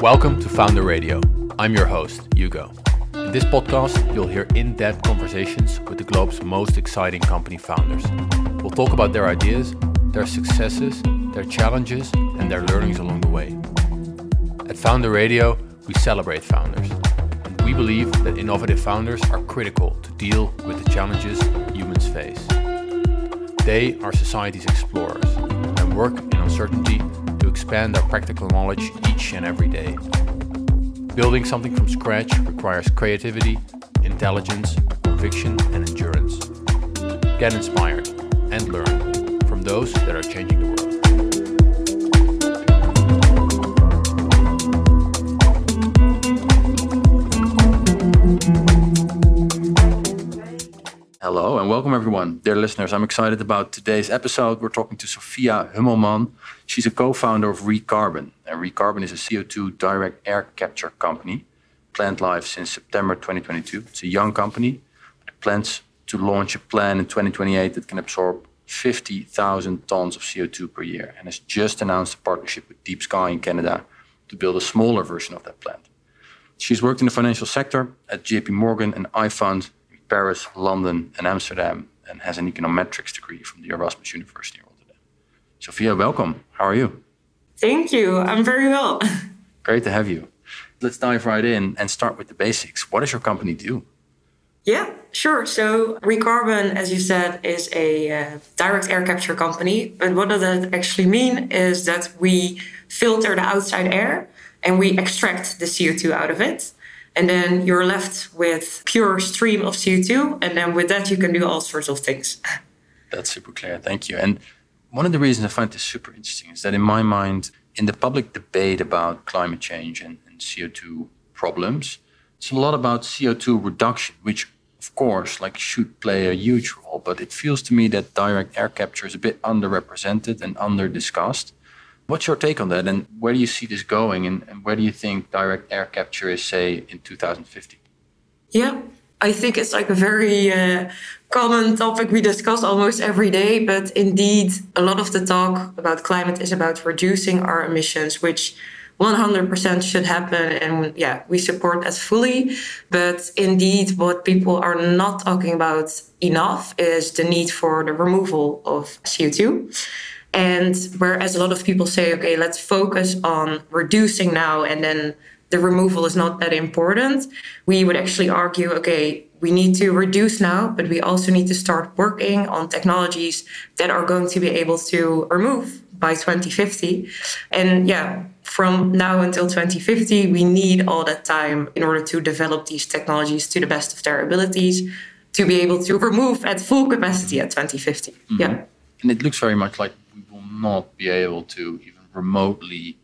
Welcome to Founder Radio. I'm your host, Hugo. In this podcast, you'll hear in depth conversations with the globe's most exciting company founders. We'll talk about their ideas, their successes, their challenges, and their learnings along the way. At Founder Radio, we celebrate founders, and we believe that innovative founders are critical to deal with the challenges humans face. They are society's explorers and work in uncertainty to expand our practical knowledge each and every day. Building something from scratch requires creativity, intelligence, conviction, and endurance. Get inspired and learn from those that are changing the world. Welcome everyone, dear listeners. I'm excited about today's episode. We're talking to Sophia Hummelman. She's a co-founder of ReCarbn. And ReCarbn is a CO2 direct air capture company, planned live since September 2022. It's a young company. It plans to launch a plan in 2028 that can absorb 50,000 tons of CO2 per year and has just announced a partnership with Deep Sky in Canada to build a smaller version of that plant. She's worked in the financial sector at JP Morgan and iFund Paris, London, and Amsterdam, and has an econometrics degree from the Erasmus University in Rotterdam. Sophia, welcome. How are you? Thank you. I'm very well. Great to have you. Let's dive right in and start with the basics. What does your company do? Yeah, sure. So ReCarbn, as you said, is a uh, direct air capture company. But what does that actually mean is that we filter the outside air and we extract the CO2 out of it. And then you're left with pure stream of CO2. And then with that, you can do all sorts of things. That's super clear. Thank you. And one of the reasons I find this super interesting is that in my mind, in the public debate about climate change and, and CO2 problems, it's a lot about CO2 reduction, which of course like should play a huge role. But it feels to me that direct air capture is a bit underrepresented and under discussed. What's your take on that, and where do you see this going, and, and where do you think direct air capture is, say, in 2050? Yeah, I think it's like a very uh, common topic we discuss almost every day. But indeed, a lot of the talk about climate is about reducing our emissions, which 100% should happen. And yeah, we support that fully. But indeed, what people are not talking about enough is the need for the removal of CO2. And whereas a lot of people say, okay, let's focus on reducing now and then the removal is not that important, we would actually argue, okay, we need to reduce now, but we also need to start working on technologies that are going to be able to remove by 2050. And yeah, from now until 2050, we need all that time in order to develop these technologies to the best of their abilities to be able to remove at full capacity at 2050. Mm-hmm. Yeah. And it looks very much like not be able to even remotely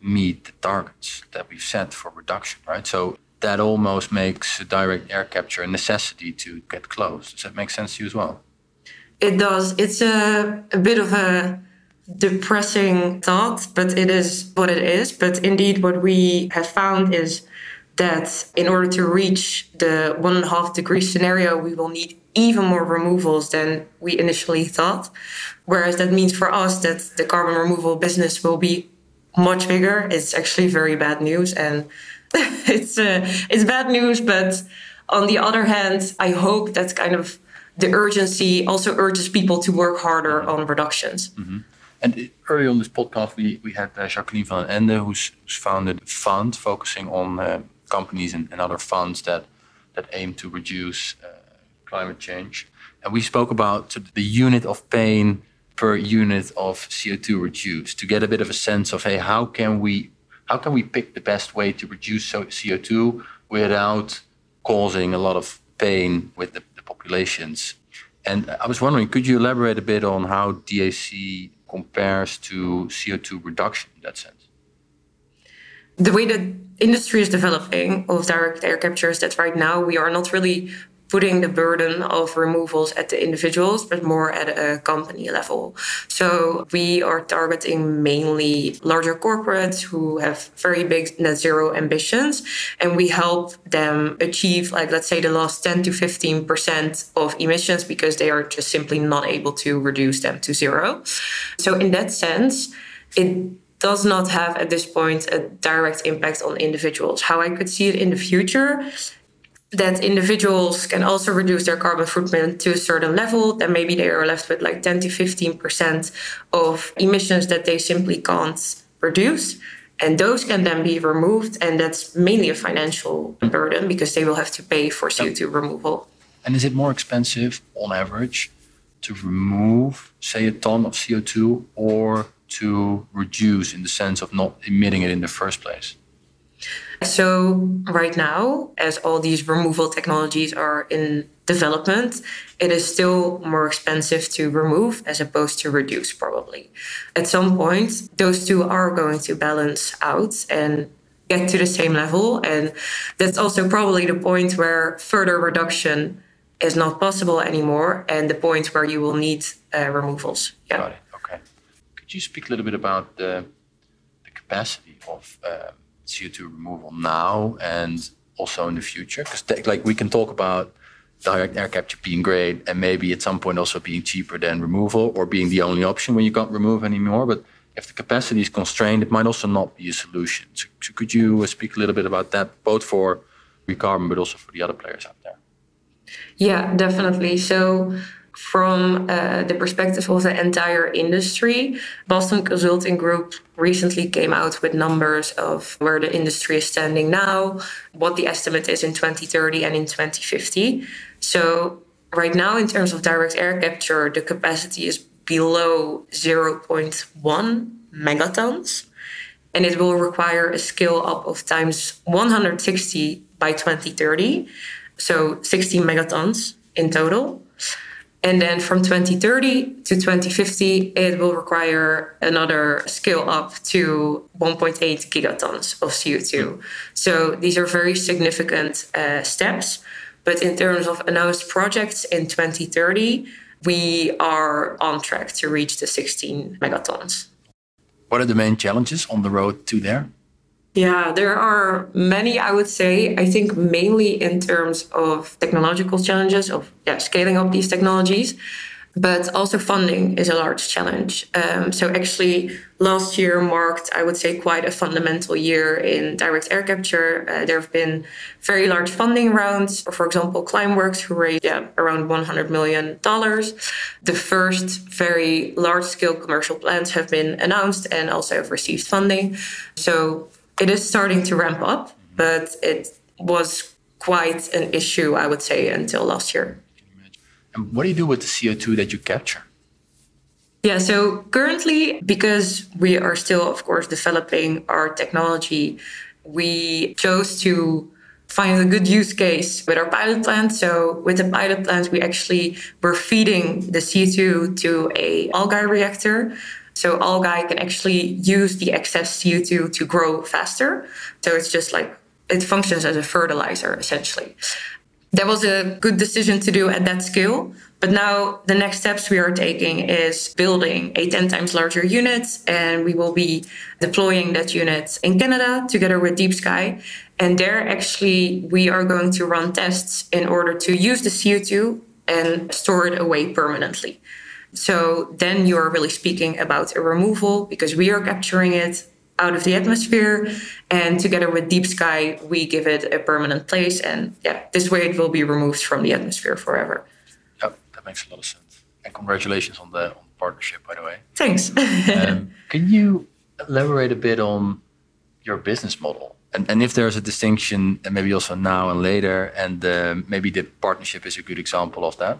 meet the targets that we've set for reduction, right? So that almost makes direct air capture a necessity to get close. Does that make sense to you as well? It does. It's a, a bit of a depressing thought, but it is what it is. But indeed, what we have found is that in order to reach the one and a half degree scenario, we will need even more removals than we initially thought. Whereas that means for us that the carbon removal business will be much bigger. It's actually very bad news, and it's uh, it's bad news. But on the other hand, I hope that kind of the urgency also urges people to work harder on reductions. Mm-hmm. And earlier on this podcast, we, we had uh, Jacqueline van Ende, who's, who's founded a fund focusing on uh, companies and, and, other funds that, that aim to reduce uh, climate change. And we spoke about the unit of pain per unit of CO2 reduced to get a bit of a sense of hey how can we how can we pick the best way to reduce CO2 without causing a lot of pain with the, the populations and I was wondering could you elaborate a bit on how DAC compares to CO2 reduction in that sense the way that industry is developing of direct air capture is that right now we are not really putting the burden of removals at the individuals, but more at a company level. So we are targeting mainly larger corporates who have very big net zero ambitions, and we help them achieve, like, let's say, the last 10 to 15% of emissions because they are just simply not able to reduce them to zero. So, in that sense, it does not have at this point a direct impact on individuals. How I could see it in the future that individuals can also reduce their carbon footprint to a certain level, then maybe they are left with like 10 to 15% of emissions that they simply can't produce. And those can then be removed, and that's mainly a financial burden because they will have to pay for CO2 removal. And is it more expensive on average to remove, say, a ton of CO2 or to reduce in the sense of not emitting it in the first place? So, right now, as all these removal technologies are in development, it is still more expensive to remove as opposed to reduce, probably. At some point, those two are going to balance out and get to the same level. And that's also probably the point where further reduction is not possible anymore and the point where you will need uh, removals. Yeah. Got it. Okay. Could you speak a little bit about the, the capacity of um, CO2 removal now and also in the future? Because like we can talk about direct air capture being great and maybe at some point also being cheaper than removal or being the only option when you can't remove anymore. But if the capacity is constrained, it might also not be a solution. So, so could you uh, speak a little bit about that, both for ReCarbn but also for the other players out there? Yeah, definitely. So from uh, the perspective of the entire industry, Boston Consulting Group recently came out with numbers of where the industry is standing now, what the estimate is in 2030 and in 2050. So, right now, in terms of direct air capture, the capacity is below 0.1 megatons, and it will require a scale up of times 160 by 2030, so 16 megatons in total. And then from 2030 to 2050, it will require another scale up to 1.8 gigatons of CO2. So these are very significant uh, steps. But in terms of announced projects in 2030, we are on track to reach the 16 megatons. What are the main challenges on the road to there? Yeah, there are many, I would say. I think mainly in terms of technological challenges of yeah, scaling up these technologies, but also funding is a large challenge. Um, so actually, last year marked, I would say, quite a fundamental year in direct air capture. Uh, there have been very large funding rounds. For example, Climeworks, who raised yeah, around $100 million. The first very large scale commercial plants have been announced and also have received funding. So it is starting to ramp up, but it was quite an issue, I would say, until last year. And what do you do with the CO2 that you capture? Yeah, so currently, because we are still, of course, developing our technology, we chose to find a good use case with our pilot plant. So with the pilot plant, we actually were feeding the CO2 to a algae reactor. So algae can actually use the excess CO2 to grow faster. So it's just like it functions as a fertilizer essentially. That was a good decision to do at that scale. But now the next steps we are taking is building a 10 times larger unit, and we will be deploying that unit in Canada together with Deep Sky. And there, actually, we are going to run tests in order to use the CO2 and store it away permanently. So then you're really speaking about a removal because we are capturing it out of the atmosphere. And together with deep sky we give it a permanent place. And yeah this way it will be removed from the atmosphere forever. Yep that makes a lot of sense. And congratulations on the, on the partnership by the way. Thanks. Um, can you elaborate a bit on your business model? And, and if there's a distinction and maybe also now and later and uh, maybe the partnership is a good example of that?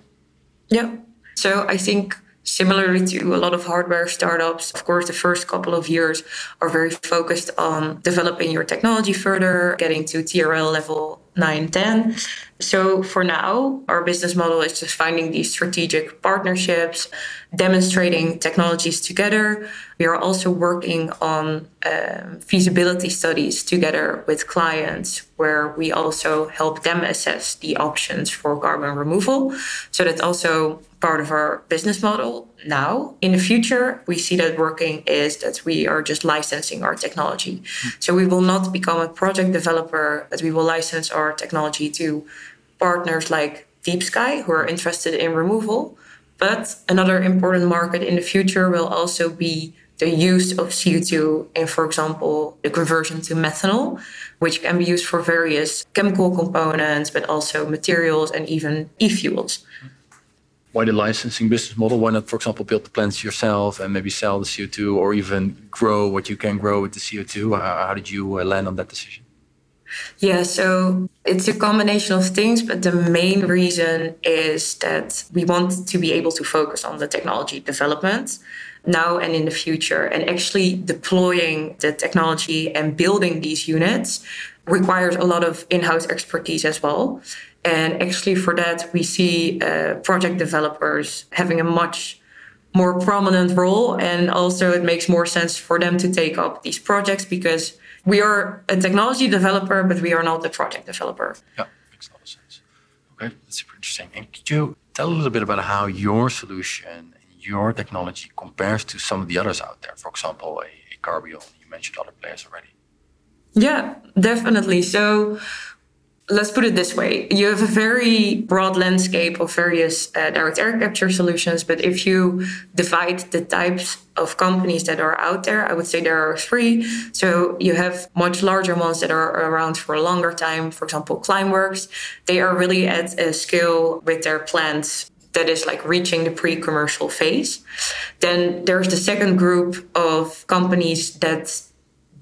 Yeah so i think Similarly to a lot of hardware startups, of course, the first couple of years are very focused on developing your technology further, getting to TRL level 9, 10. So for now, our business model is just finding these strategic partnerships, demonstrating technologies together. We are also working on um, feasibility studies together with clients where we also help them assess the options for carbon removal. So that's also part of our business model now. In the future, we see that working is that we are just licensing our technology. So we will not become a project developer, but we will license our technology to partners like Deep Sky who are interested in removal. But another important market in the future will also be the use of CO2 in, for example, the conversion to methanol, which can be used for various chemical components, but also materials and even e fuels. Why the licensing business model? Why not, for example, build the plants yourself and maybe sell the CO2 or even grow what you can grow with the CO2? How, did you uh, land on that decision? Yeah, so it's a combination of things, but the main reason is that we want to be able to focus on the technology development now and in the future. And actually deploying the technology and building these units requires a lot of in house expertise as well. And actually, for that, we see uh, project developers having a much more prominent role. And also, it makes more sense for them to take up these projects because we are a technology developer, but we are not the project developer. Yeah, makes a lot of sense. Okay, that's super interesting. And could you tell us a little bit about how your solution your technology compares to some of the others out there? For example, a, a Carbion. You mentioned other players already. Yeah, definitely. So let's put it this way. You have a very broad landscape of various uh, direct air capture solutions but if you divide the types of companies that are out there i would say there are three. So you have much larger ones that are around for a longer time for example climeworks. They are really at a scale with their plants that is like reaching the pre-commercial phase. Then there's the second group of companies that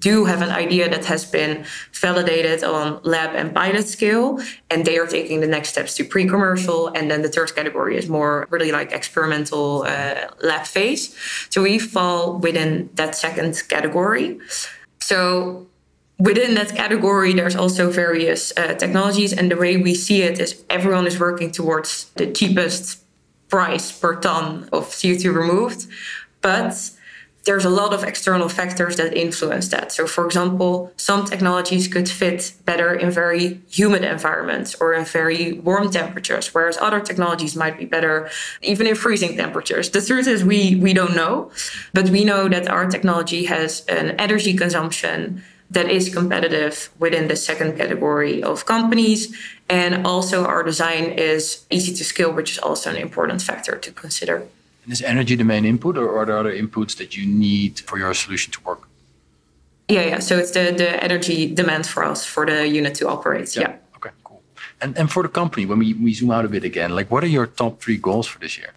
do have an idea that has been validated on lab and pilot scale, and they are taking the next steps to pre-commercial. And then the third category is more really like experimental uh, lab phase. So we fall within that second category. So within that category, there's also various uh, technologies, and the way we see it is everyone is working towards the cheapest price per ton of CO2 removed. But there's a lot of external factors that influence that. So, for example, some technologies could fit better in very humid environments or in very warm temperatures, whereas other technologies might be better even in freezing temperatures. The truth is, we, we don't know, but we know that our technology has an energy consumption that is competitive within the second category of companies. And also, our design is easy to scale, which is also an important factor to consider. And is energy the main input, or are there other inputs that you need for your solution to work? Yeah, yeah. So it's the, the energy demand for us for the unit to operate. Yeah. yeah. Okay, cool. And and for the company, when we, we zoom out a bit again, like what are your top three goals for this year?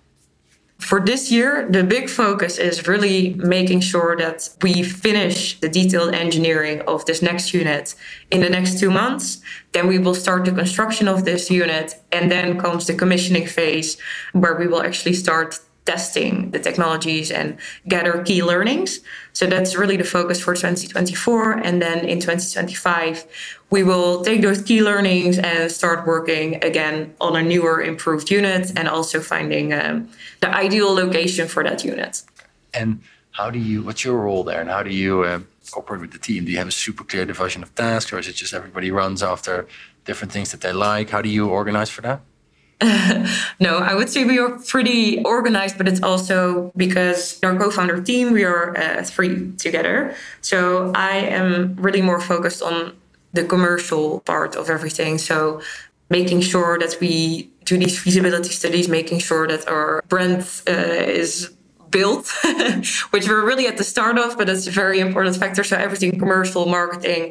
For this year, the big focus is really making sure that we finish the detailed engineering of this next unit in the next two months. Then we will start the construction of this unit, and then comes the commissioning phase where we will actually start testing the technologies and gather key learnings. So that's really the focus for 2024. And then in 2025, we will take those key learnings and start working again on a newer, improved unit and also finding um, the ideal location for that unit. And how do you, what's your role there and how do you uh, cooperate with the team? Do you have a super clear division of tasks or is it just everybody runs after different things that they like? How do you organize for that? no, I would say we are pretty organized, but it's also because our co-founder team, we are uh, three together. So I am really more focused on the commercial part of everything. So making sure that we do these feasibility studies, making sure that our brand uh, is built, which we're really at the start of, but it's a very important factor. So everything commercial, marketing,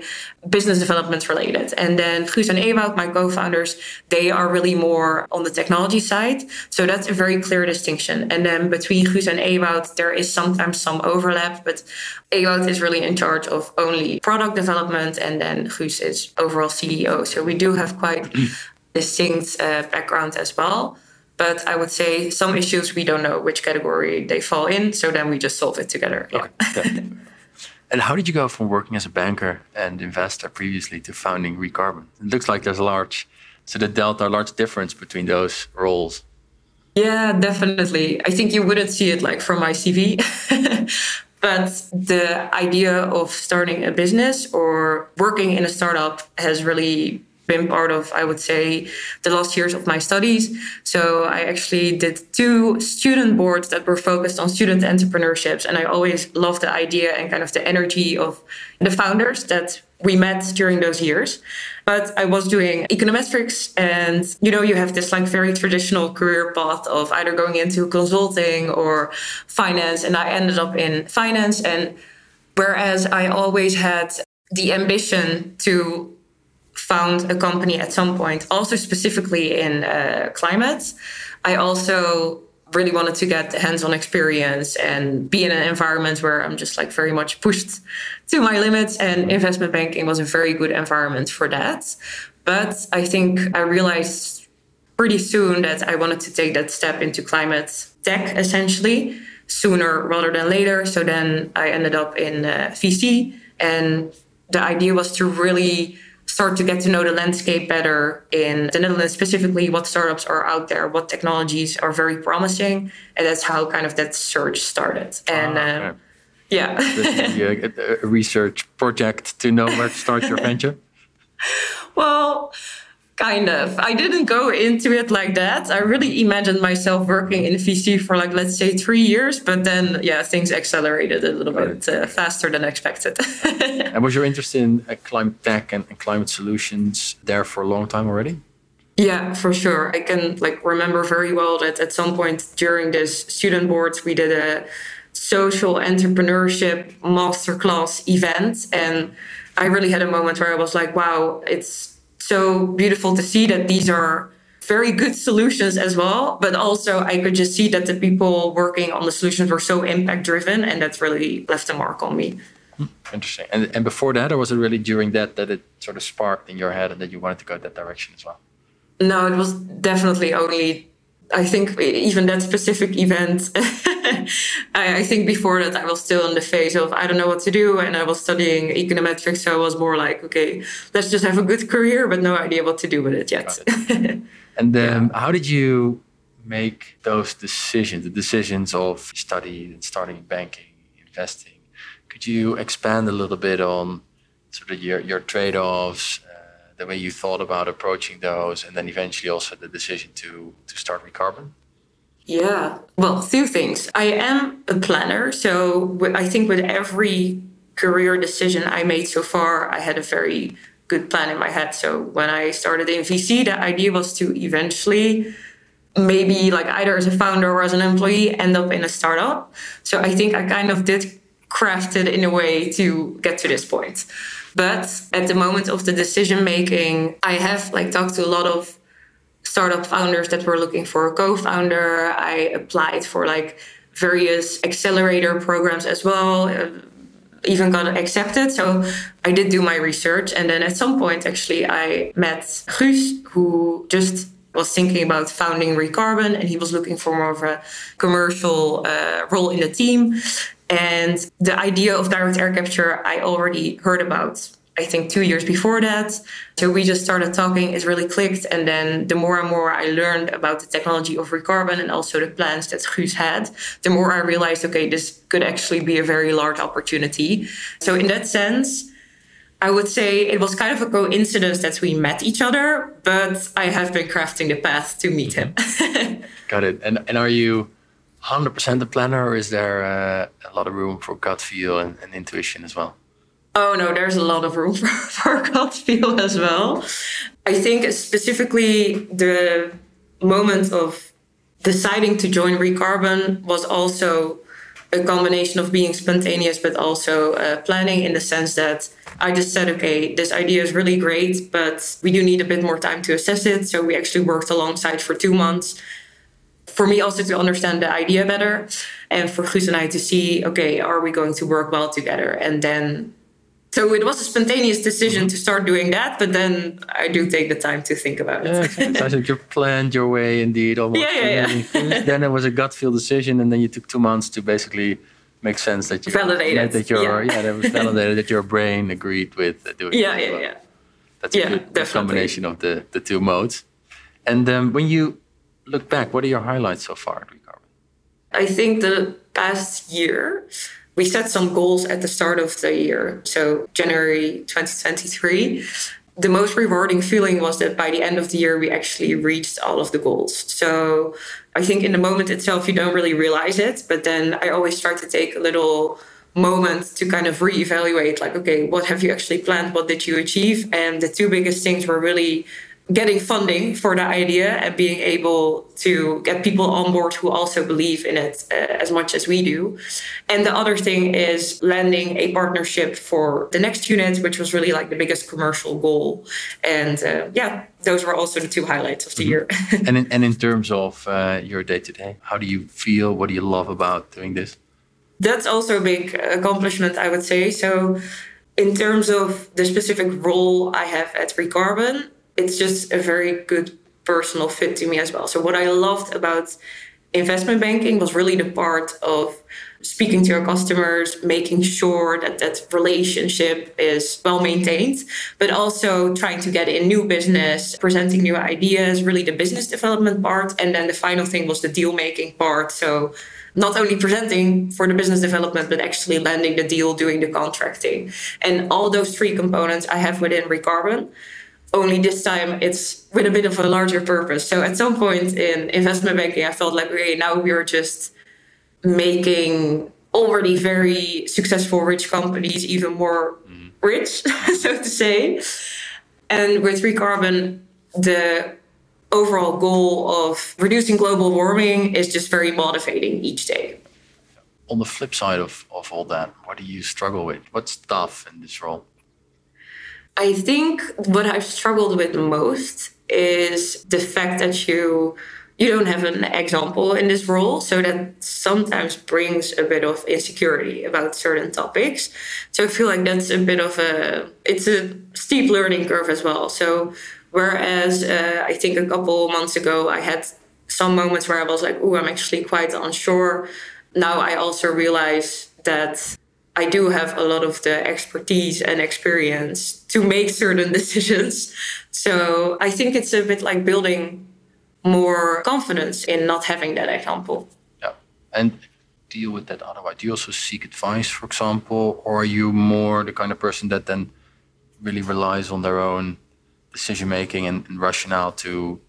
business development related. And then Guus and Ewout, my co-founders, they are really more on the technology side. So that's a very clear distinction. And then between Guus and Ewout, there is sometimes some overlap, but Ewout is really in charge of only product development, and then Guus is overall CEO. So we do have quite distinct uh, background as well. But I would say some issues we don't know which category they fall in, so then we just solve it together. Okay. Yeah. and how did you go from working as a banker and investor previously to founding ReCarbn? It looks like there's a large, so the delta, a large difference between those roles. Yeah, definitely. I think you wouldn't see it like from my CV. but the idea of starting a business or working in a startup has really been part of, I would say, the last years of my studies. So I actually did two student boards that were focused on student entrepreneurships. And I always loved the idea and kind of the energy of the founders that we met during those years. But I was doing econometrics, and you know, you have this like very traditional career path of either going into consulting or finance. And I ended up in finance. And whereas I always had the ambition to found a company at some point, also specifically in uh, climate. I also really wanted to get hands-on experience and be in an environment where I'm just like very much pushed to my limits. And investment banking was a very good environment for that. But I think I realized pretty soon that I wanted to take that step into climate tech essentially sooner rather than later. So then I ended up in uh, VC and the idea was to really start to get to know the landscape better in the Netherlands, specifically what startups are out there, what technologies are very promising. And that's how kind of that search started. And ah, okay. um, yeah. a, a research project to know where to start your venture? well, Kind of. I didn't go into it like that. I really imagined myself working in VC for like, let's say, three years. But then, yeah, things accelerated a little bit uh, faster than expected. and was your interest in uh, climate tech and, and climate solutions there for a long time already? Yeah, for sure. I can like remember very well that at some point during this student boards, we did a social entrepreneurship masterclass event. And I really had a moment where I was like, wow, it's so beautiful to see that these are very good solutions as well. But also, I could just see that the people working on the solutions were so impact driven, and that's really left a mark on me. Interesting. And, and before that, or was it really during that that it sort of sparked in your head and that you wanted to go that direction as well? No, it was definitely only I think even that specific event, I, I, think before that I was still in the phase of I don't know what to do, and I was studying econometrics, so I was more like, okay, let's just have a good career, but no idea what to do with it yet. It. and then, yeah. how did you make those decisions, the decisions of study and starting banking, investing? Could you expand a little bit on sort of your your trade offs? The way you thought about approaching those, and then eventually also the decision to to start ReCarbn? Yeah, well, two things. I am a planner, so I think with every career decision I made so far, I had a very good plan in my head. So when I started in VC, the idea was to eventually maybe like either as a founder or as an employee end up in a startup. So I think I kind of did craft it in a way to get to this point. But at the moment of the decision making, I have like talked to a lot of startup founders that were looking for a co-founder. I applied for like various accelerator programs as well. Uh, even got accepted. So I did do my research. And then at some point, actually, I met Guus, who just was thinking about founding ReCarbn and he was looking for more of a commercial uh, role in the team. And the idea of direct air capture, I already heard about, I think, two years before that. So we just started talking, it really clicked. And then the more and more I learned about the technology of ReCarbn and also the plans that Guus had, the more I realized, okay, this could actually be a very large opportunity. So in that sense, I would say it was kind of a coincidence that we met each other, but I have been crafting the path to meet him. Got it. And and are you 100% the planner, or is there uh, a lot of room for gut feel and, and, intuition as well? Oh no, there's a lot of room for, for gut feel as well. I think specifically the moment of deciding to join ReCarbn was also a combination of being spontaneous but also uh, planning in the sense that I just said, okay, this idea is really great, but we do need a bit more time to assess it. So we actually worked alongside for two months for me also to understand the idea better and for Guus and I to see, okay, are we going to work well together? And then, so it was a spontaneous decision mm-hmm. to start doing that, but then I do take the time to think about it. Yeah, I think you planned your way indeed. Almost yeah, yeah, yeah. then it was a gut feel decision, and then you took two months to basically make sense that you validated that your yeah, yeah that was validated that your brain agreed with doing it. yeah yeah well. yeah that's yeah, a good, good combination of the the two modes and um, when you look back, what are your highlights so far at? I think the past year, we set some goals at the start of the year, so January 2023. the most rewarding feeling was that by the end of the year, we actually reached all of the goals. So I think in the moment itself, you don't really realize it. But then I always try to take a little moment to kind of reevaluate like, okay, what have you actually planned? What did you achieve? And the two biggest things were really getting funding for the idea and being able to get people on board who also believe in it uh, as much as we do. And the other thing is landing a partnership for the next unit, which was really like the biggest commercial goal. And uh, yeah, those were also the two highlights of the mm-hmm. year. and, in, and in terms of uh, your day to day, how do you feel? What do you love about doing this? That's also a big accomplishment, I would say. So, in terms of the specific role I have at ReCarbn, it's just a very good personal fit to me as well. So what I loved about investment banking was really the part of speaking to your customers, making sure that that relationship is well maintained, but also trying to get in new business, presenting new ideas, really the business development part. And then the final thing was the deal making part. So not only presenting for the business development, but actually landing the deal, doing the contracting. And all those three components I have within ReCarbn only this time it's with a bit of a larger purpose. So at some point in investment banking, I felt like, okay, now we are just making already very successful rich companies even more mm. rich, so to say. And with ReCarbn, the overall goal of reducing global warming is just very motivating each day. On the flip side of, of all that, what do you struggle with? What's tough in this role? I think what I've struggled with most is the fact that you you don't have an example in this role so that sometimes brings a bit of insecurity about certain topics. So i feel like that's a bit of a it's a steep learning curve as well. So whereas uh, i think a couple months ago i had some moments where i was like oh i'm actually quite unsure. Now i also realize that I do have a lot of the expertise and experience to make certain decisions. So I think it's a bit like building more confidence in not having that example. Yeah. And deal with that otherwise. Do you also seek advice, for example, or are you more the kind of person that then really relies on their own decision making and, and rationale to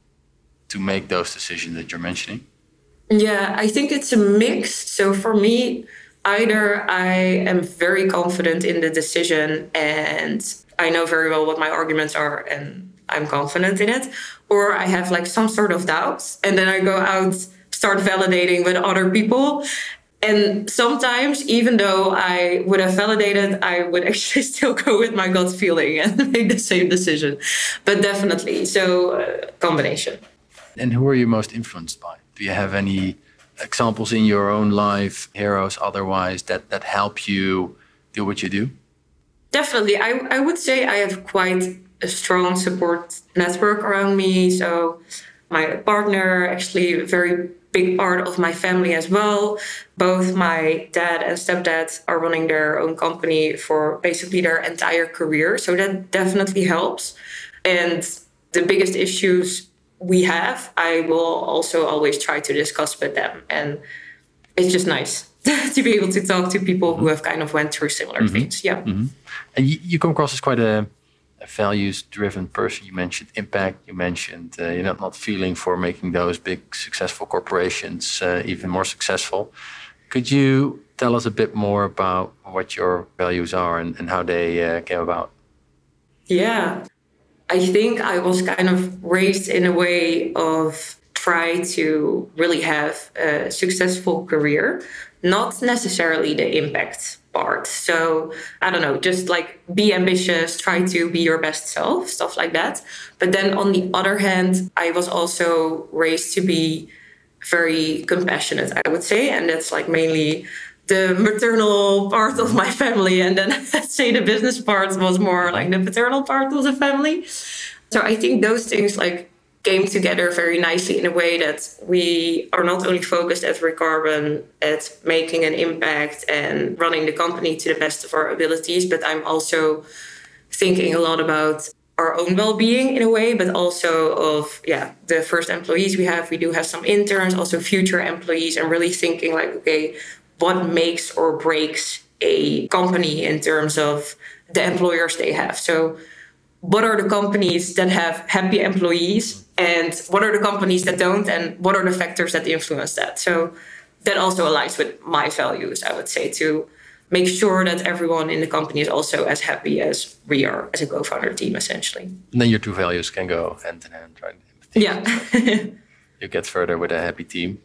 to make those decisions that you're mentioning? Yeah, I think it's a mix. So for me, either I am very confident in the decision and I know very well what my arguments are and I'm confident in it, or I have like some sort of doubts and then I go out, start validating with other people. And sometimes, even though I would have validated, I would actually still go with my gut feeling and make the same decision. But definitely, so uh, combination. And who are you most influenced by? Do you have any examples in your own life, heroes otherwise, that, that help you do what you do? Definitely. I, I would say I have quite a strong support network around me. So, my partner, actually, a very big part of my family as well. Both my dad and stepdad are running their own company for basically their entire career. So, that definitely helps. And the biggest issues we have, I will also always try to discuss with them. And it's just nice to be able to talk to people mm-hmm. who have kind of went through similar mm-hmm. things. Yeah. Mm-hmm. And you, you, come across as quite a, a values-driven person. You mentioned impact. You mentioned uh, you're not, not feeling for making those big successful corporations uh, even more successful. Could you tell us a bit more about what your values are and, and how they uh, came about? Yeah. I think I was kind of raised in a way of try to really have a successful career, not necessarily the impact part. So I don't know, just like be ambitious, try to be your best self, stuff like that. But then on the other hand, I was also raised to be very compassionate, I would say. And that's like mainly the maternal part of my family, and then let's say the business part was more like the paternal part of the family. So I think those things like came together very nicely in a way that we are not only focused at ReCarbn at making an impact and running the company to the best of our abilities, but I'm also thinking a lot about our own well-being in a way but also of yeah the first employees we have we do have some interns also future employees and really thinking like okay what makes or breaks a company in terms of the employers they have. So what are the companies that have happy employees and what are the companies that don't and what are the factors that influence that? So that also aligns with my values i would say to make sure that everyone in the company is also as happy as we are as a co-founder team essentially. And then your two values can go hand in hand right? Yeah. You get further with a happy team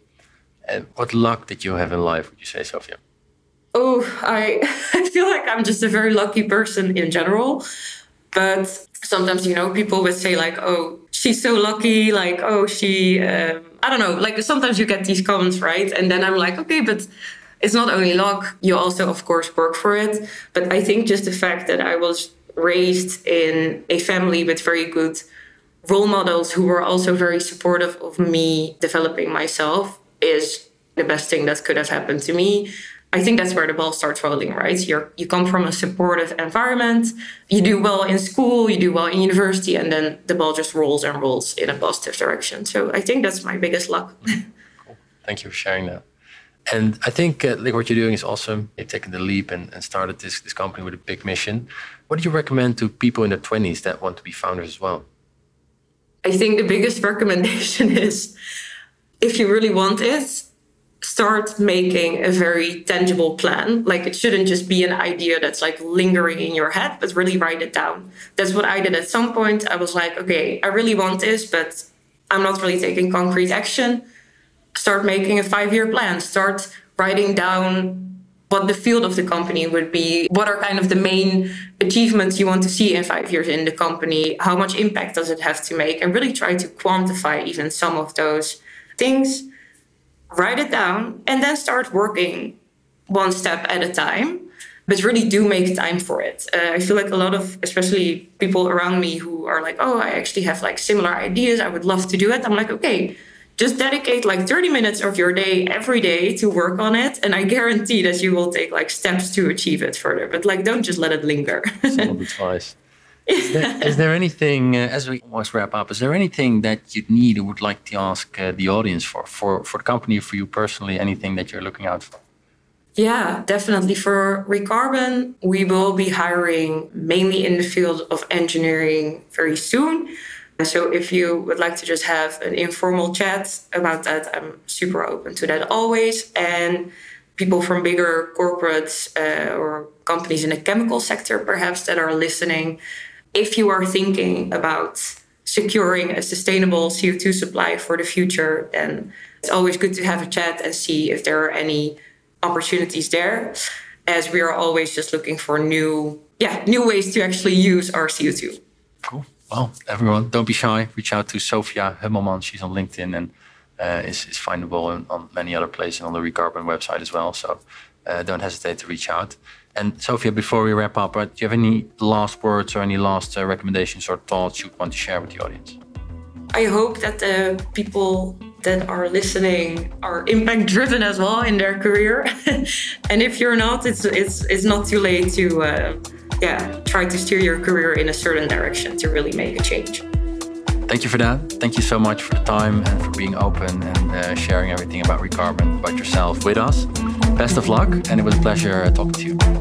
and what luck did you have in life would you say sophia oh i i feel like i'm just a very lucky person in general. But sometimes you know people would say like oh she's so lucky like oh she um, i don't know. Like sometimes you get these comments right? And then i'm like okay but it's not only luck you also of course work for it. But i think just the fact that i was raised in a family with very good role models who were also very supportive of me developing myself is the best thing that could have happened to me I think that's where the ball starts rolling, right? You're you come from a supportive environment, you do well in school, you do well in university, and then the ball just rolls and rolls in a positive direction. So I think that's my biggest luck. cool. Thank you for sharing that. And I think uh, like what you're doing is awesome. You've taken the leap and, and started this this company with a big mission. What do you recommend to people in their 20s that want to be founders as well? I think the biggest recommendation is if you really want it, start making a very tangible plan. Like it shouldn't just be an idea that's like lingering in your head, but really write it down. That's what I did at some point. I was like, okay, I really want this, but I'm not really taking concrete action. Start making a five year plan. Start writing down what the field of the company would be. What are kind of the main achievements you want to see in five years in the company? How much impact does it have to make? And really try to quantify even some of those things write it down, and then start working one step at a time. But really do make time for it. Uh, I feel like a lot of, especially people around me who are like, oh, I actually have like similar ideas. I would love to do it. I'm like, okay, just dedicate like 30 minutes of your day every day to work on it and i guarantee that you will take like steps to achieve it further but like don't just let it linger Some twice is, there, is there anything, uh, as we almost wrap up, is there anything that you'd need or would like to ask uh, the audience for, for, for the company, for you personally, anything that you're looking out for? Yeah, definitely. For ReCarbn, we will be hiring mainly in the field of engineering very soon. So if you would like to just have an informal chat about that, I'm super open to that always. And people from bigger corporates uh, or companies in the chemical sector, perhaps, that are listening, if you are thinking about securing a sustainable CO2 supply for the future, then it's always good to have a chat and see if there are any opportunities there, as we are always just looking for new, yeah, new ways to actually use our CO2. Cool. Well, everyone, don't be shy. Reach out to Sophia Hummelman. She's on LinkedIn and uh, is, is findable on, on, many other places on the ReCarbn website as well. So uh, don't hesitate to reach out. And Sophia, before we wrap up, uh, do you have any last words or any last uh, recommendations or thoughts you want to share with the audience? I hope that the people that are listening are impact driven as well in their career. and if you're not, it's it's it's not too late to uh, yeah try to steer your career in a certain direction to really make a change. Thank you for that. Thank you so much for the time and for being open and uh, sharing everything about ReCarbn, about yourself with us. Best of luck, and it was a pleasure talking to you.